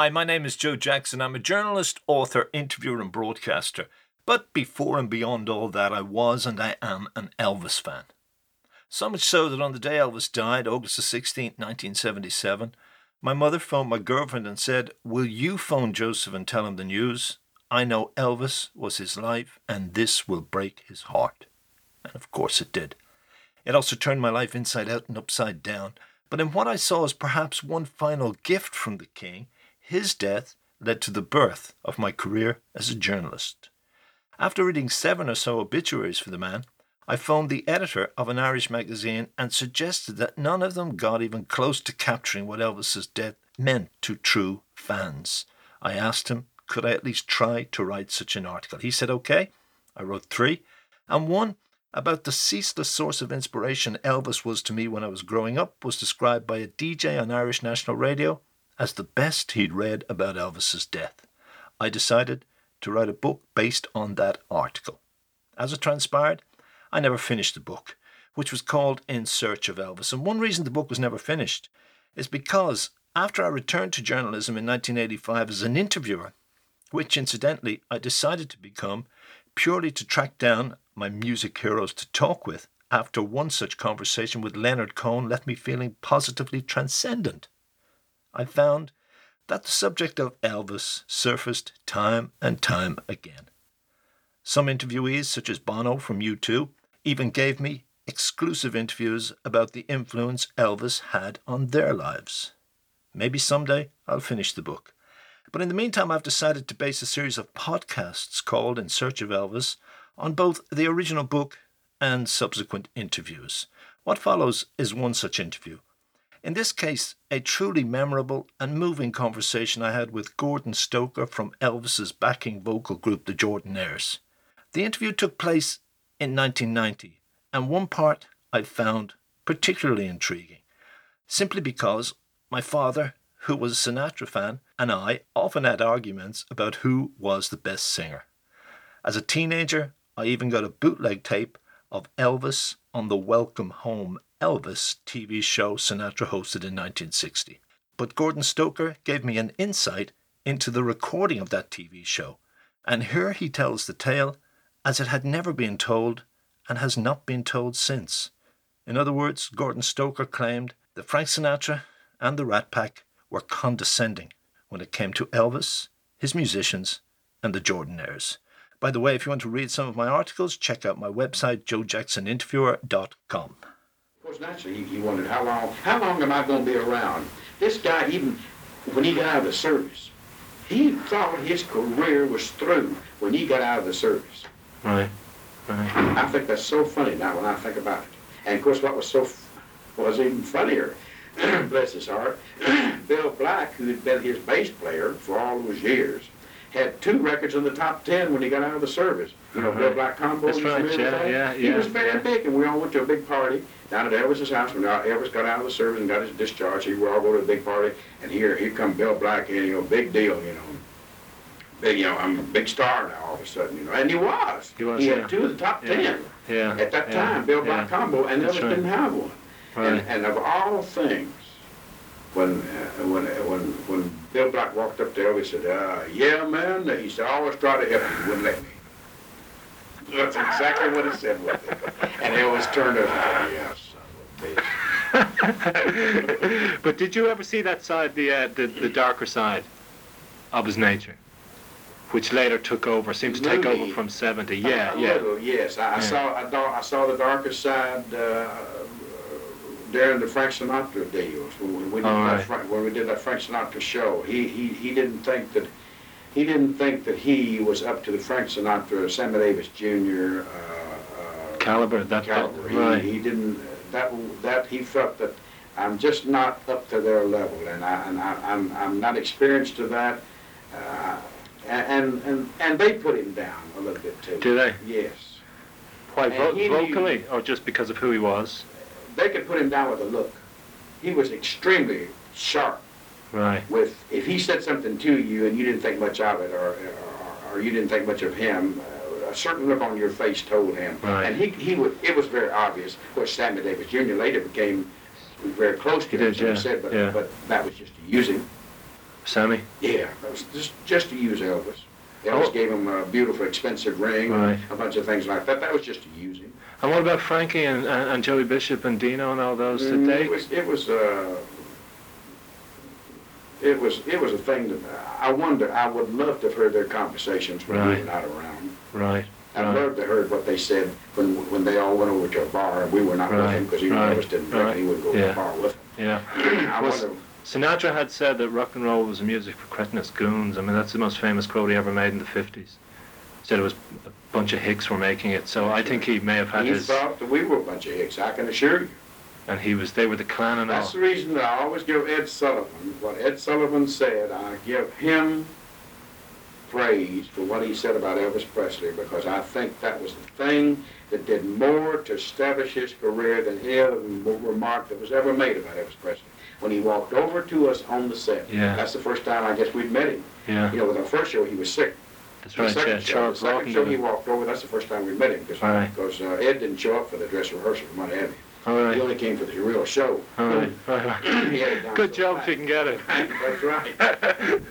Hi, my name is Joe Jackson. I'm a journalist, author, interviewer, and broadcaster. But before and beyond all that, I was and I am an Elvis fan. So much so that on the day Elvis died, August the 16th, 1977, my mother phoned my girlfriend and said, Will you phone Joseph and tell him the news? I know Elvis was his life, and this will break his heart. And of course it did. It also turned my life inside out and upside down. But in what I saw as perhaps one final gift from the king, his death led to the birth of my career as a journalist. After reading seven or so obituaries for the man, I phoned the editor of an Irish magazine and suggested that none of them got even close to capturing what Elvis's death meant to true fans. I asked him, could I at least try to write such an article? He said, okay. I wrote three, and one about the ceaseless source of inspiration Elvis was to me when I was growing up was described by a DJ on Irish National Radio as the best he'd read about Elvis's death. I decided to write a book based on that article. As it transpired, I never finished the book, which was called In Search of Elvis. And one reason the book was never finished is because after I returned to journalism in 1985 as an interviewer, which incidentally I decided to become purely to track down my music heroes to talk with, after one such conversation with Leonard Cohen left me feeling positively transcendent. I found that the subject of Elvis surfaced time and time again. Some interviewees, such as Bono from U2, even gave me exclusive interviews about the influence Elvis had on their lives. Maybe someday I'll finish the book. But in the meantime, I've decided to base a series of podcasts called In Search of Elvis on both the original book and subsequent interviews. What follows is one such interview. In this case, a truly memorable and moving conversation I had with Gordon Stoker from Elvis's backing vocal group, the Jordanaires. The interview took place in 1990, and one part I found particularly intriguing, simply because my father, who was a Sinatra fan, and I often had arguments about who was the best singer. As a teenager, I even got a bootleg tape of Elvis on the Welcome Home Elvis TV show Sinatra hosted in 1960. But Gordon Stoker gave me an insight into the recording of that TV show, and here he tells the tale as it had never been told and has not been told since. In other words, Gordon Stoker claimed that Frank Sinatra and the Rat Pack were condescending when it came to Elvis, his musicians, and the Jordanaires. By the way, if you want to read some of my articles, check out my website, joejacksoninterviewer.com. Course, naturally, he, he wondered how long, how long am I going to be around? This guy, even when he got out of the service, he thought his career was through when he got out of the service. Right. Right. I think that's so funny now when I think about it. And of course, what was so was even funnier, bless his heart, Bill Black, who had been his bass player for all those years, had two records in the top ten when he got out of the service. You know, Uh-huh. Bill Black combo. That's right, remember yeah, yeah, He was very yeah. big, and we all went to a big party down at Elvis's house. When Elvis got out of the service and got his discharge, he we all go to a big party, and here here come Bill Black, and you know, big deal, you know. Big, you know, I'm a big star now all of a sudden, you know, and he was. He was, He yeah. had two of the top Yeah. ten Yeah. at that yeah, time, Bill Black yeah. combo, and Elvis right. didn't have one. Right. And, and of all things, when uh, when when when Bill Black walked up to Elvis and said, uh, "Yeah, man," he said, "I always try to help you, you wouldn't let me." That's exactly what he said with it. And Elvis turned to him, "Yeah, son of a bitch." but did you ever see that side, the, uh, the the darker side of his nature, which later took over, seemed to take Movie. over from '70? Yeah, A yeah. little, yes. I, I saw I, I saw the darker side uh, during the Frank Sinatra deals when we, we did All that right. When we did that Frank Sinatra show. He he he didn't think that he didn't think that he was up to the Frank Sinatra, Sammy Davis Jr. Uh, uh, Caliber, that, that caliber. He, right. he didn't that that he felt that I'm just not up to their level, and I and I, I'm I'm not experienced to that. Uh, and and and they put him down a little bit too. Do they? Yes. Why, and vo- he knew- vocally, or just because of who he was? They could put him down with a look. He was extremely sharp. Right. With if he said something to you and you didn't think much of it, or or, or you didn't think much of him, uh, a certain look on your face told him. Right. And he he would. It was very obvious. Of course, Sammy Davis Jr. later became very close to him, did, yeah, said, but yeah. but that was just to use him. Sammy. Yeah, that was just just to use Elvis. Elvis Oh. gave him a beautiful, expensive ring, Right. a bunch of things like that. That was just to use him. And what about Frankie and, and, and Joey Bishop and Dino and all those? Did Mm, they? It was, it was, uh, it was, it was a thing that I wonder. I would love to have heard their conversations when we Right. were not around. Right. I'd Right. love to have heard what they said when when they all went over to a bar and we were not with him because he Right. Didn't drink. Right. He wouldn't go to Yeah. the bar with him. Yeah. I Was- wonder. Sinatra had said that rock and roll was a music for cretinous goons. I mean, that's the most famous quote he ever made in the 50s. Said it was a bunch of hicks were making it. So I think he may have had He his, thought that we were a bunch of hicks. I can assure you. and he was, they were the clan and all. That's the reason that I always give Ed Sullivan what Ed Sullivan said. I give him praise for what he said about Elvis Presley because I think that was the thing that did more to establish his career than any other remark that was ever made about Elvis Presley. When he walked over to us on the set, Yeah. that's the first time I guess we'd met him. Yeah, You know, with our first show, he was sick. That's The right. second Yeah, show, Charles the second show he it. walked over, that's the first time we met him because Right. because uh, Ed didn't show up for the dress rehearsal from what have. All He right. only came for the real show. All right. Right. right. He had it down Good so job pat. if you can get it. That's right.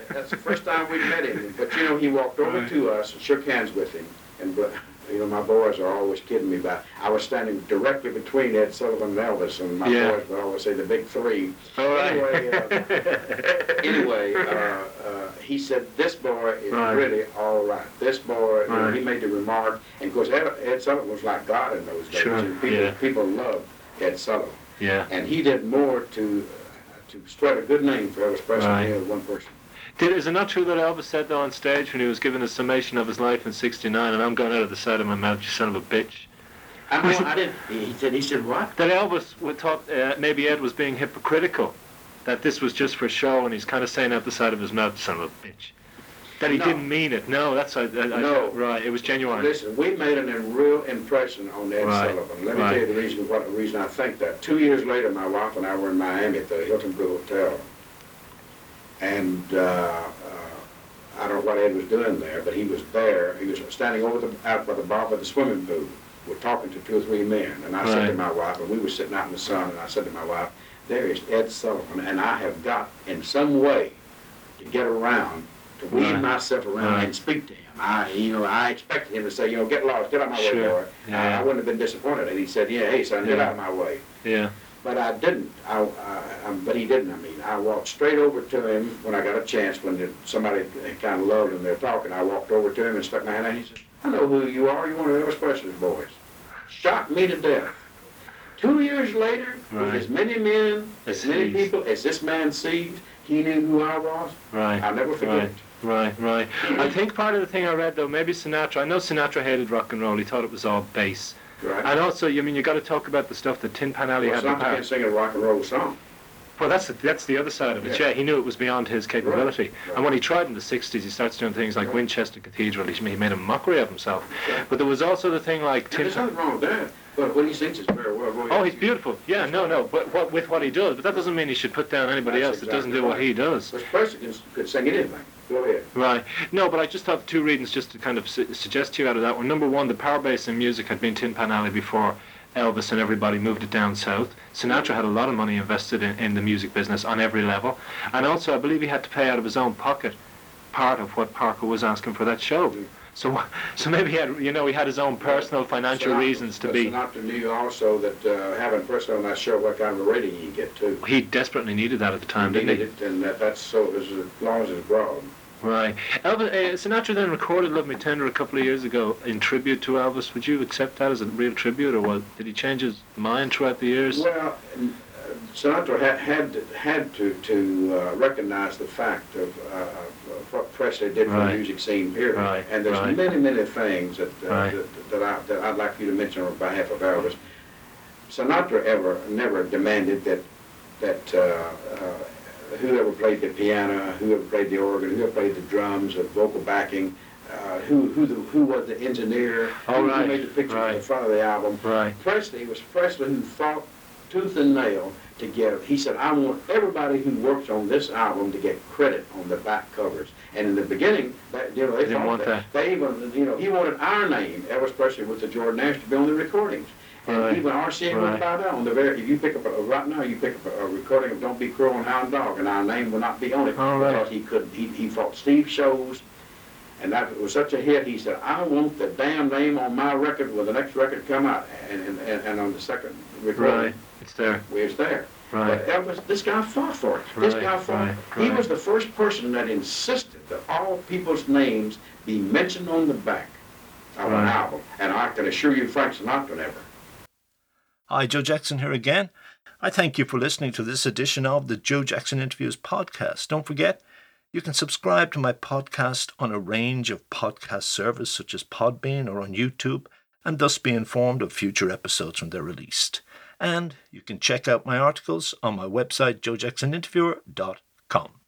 That's the first time we met him. But you know, he walked over Right. to us and shook hands with him. And but you know, my boys are always kidding me about. I was standing directly between Ed Sullivan and Elvis, and my Yeah. boys would always say the big three. All right. Anyway, uh, anyway, uh, he said this boy is Right. really all right. This boy, Right. he made the remark, and of course Ed, Ed Sullivan was like God in those days. Sure, people, yeah. people loved Ed Sullivan, yeah. and he did more to uh, to spread a good name for Elvis Presley Right. than one person. Did, is it not true that Elvis said though on stage when he was given a summation of his life in '69, and I'm going out of the side of my mouth, you son of a bitch? I, know, I didn't. He said. He said what? That Elvis would thought uh, maybe Ed was being hypocritical, that this was just for show, and he's kind of saying out the side of his mouth, "Son of a bitch," that he No. didn't mean it. No, that's I, I, I- No. right. It was genuine. Listen, we made an, a real impression on Ed Right. Sullivan. Let me Right. tell you the reason. What the reason I think that. Two years later, my wife and I were in Miami at the Hilton Blue Hotel, and uh, uh, I don't know what Ed was doing there, but he was there. He was standing over the out by the bar by the swimming pool. We're talking to two or three men, and I said to my wife, and we were sitting out in the sun, and I said to my wife, "There is Ed Sullivan, and I have got in some way to get around, to weave Right. myself around Right. and speak to him. I, you know, I expected him to say, you know, get lost, get out of my way, Sure. boy. Yeah. I, I wouldn't have been disappointed. And he said, yeah, hey, son, get Yeah. out of my way. Yeah. But I didn't. I, I, um, but he didn't. I mean, I walked straight over to him when I got a chance. When the, somebody kind of loved him, they're talking. I walked over to him and stuck my hand out. He said, "I know who you are. You're one of Elvis Presley's boys." Shocked me to death. Two years later, Right. with as many men, As many people as this man sees, he knew who I was. Right. I'll never forget. Right. Right, right. I think part of the thing I read though, maybe Sinatra. I know Sinatra hated rock and roll. He thought it was all bass. Right. And also, I mean, you got to talk about the stuff that Tin Pan Alley well, had Santa can't sing a rock and roll song. Well, that's the, that's the other side of it. Yeah. Yeah, he knew it was beyond his capability. Right. And when he tried in the '60s, he starts doing things like Right. Winchester Cathedral. He he made a mockery of himself. But there was also the thing like Tin there's nothing wrong with that. But when he sings, it's very well. Go ahead. Oh, he's beautiful. Yeah, no, no. But what, with what he does, but that doesn't mean he should put down anybody That's else that doesn't do what right. he does. This person can, could sing anything. Go ahead. Right. No, but I just thought two readings just to kind of su- suggest to you out of that one. Number one, the power base in music had been Tin Pan Alley before Elvis and everybody moved it down south. Sinatra had a lot of money invested in, in the music business on every level. And also, I believe he had to pay out of his own pocket part of what Parker was asking for that show. Mm. So, so maybe he had, you know, he had his own personal financial Sinatra- reasons to be. Sinatra knew also that uh, having on that show, what kind of a rating you get too. He desperately needed that at the time, He didn't he? needed it, and that, that's so as long as it's broad. Right. Elvis, uh, Sinatra then recorded "Love Me Tender" a couple of years ago in tribute to Elvis. Would you accept that as a real tribute, or was, did he change his mind throughout the years? Well, uh, Sinatra had had to, had to to uh, recognize the fact of, what Presley did for Right. the music scene. here. Right, And there's right. many many things that uh, Right. that, that, I, that I'd like for you to mention on behalf of Elvis. Sinatra ever never demanded that that uh, uh, whoever played the piano, whoever played the organ, whoever played the drums, the vocal backing, uh, who who the, who was the engineer, Oh, who, who right, made the pictures on the right. front of the album. Right. Presley it was Presley who fought tooth and nail to give. He said, "I want everybody who works on this album to get credit on the back covers." And in the beginning, that, you know, they Didn't want that. They even, you know, he wanted our name, Elvis Presley, with the Jordanaires, to be on the recordings. And Right. even RCA Right. went about that on the very, if you pick up, a right now, you pick up a, a recording of Don't Be Cruel and Hound Dog, and our name will not be on it. All right. Because he couldn't, he, he fought Steve Sholes, and that was such a hit, he said, I want the damn name on my record when the next record come out, and, and, and and on the second recording, Right. It's there. where it's there. Right. But Elvis, this guy fought for it. This Right, guy fought. right, right. He was the first person that insisted that all people's names be mentioned on the back of an album. And I can assure you, Frank Sinatra never. Hi, Joe Jackson here again. I thank you for listening to this edition of the Joe Jackson Interviews podcast. Don't forget, you can subscribe to my podcast on a range of podcast services such as Podbean or on YouTube, and thus be informed of future episodes when they're released. And you can check out my articles on my website, joejacksoninterviewer.com.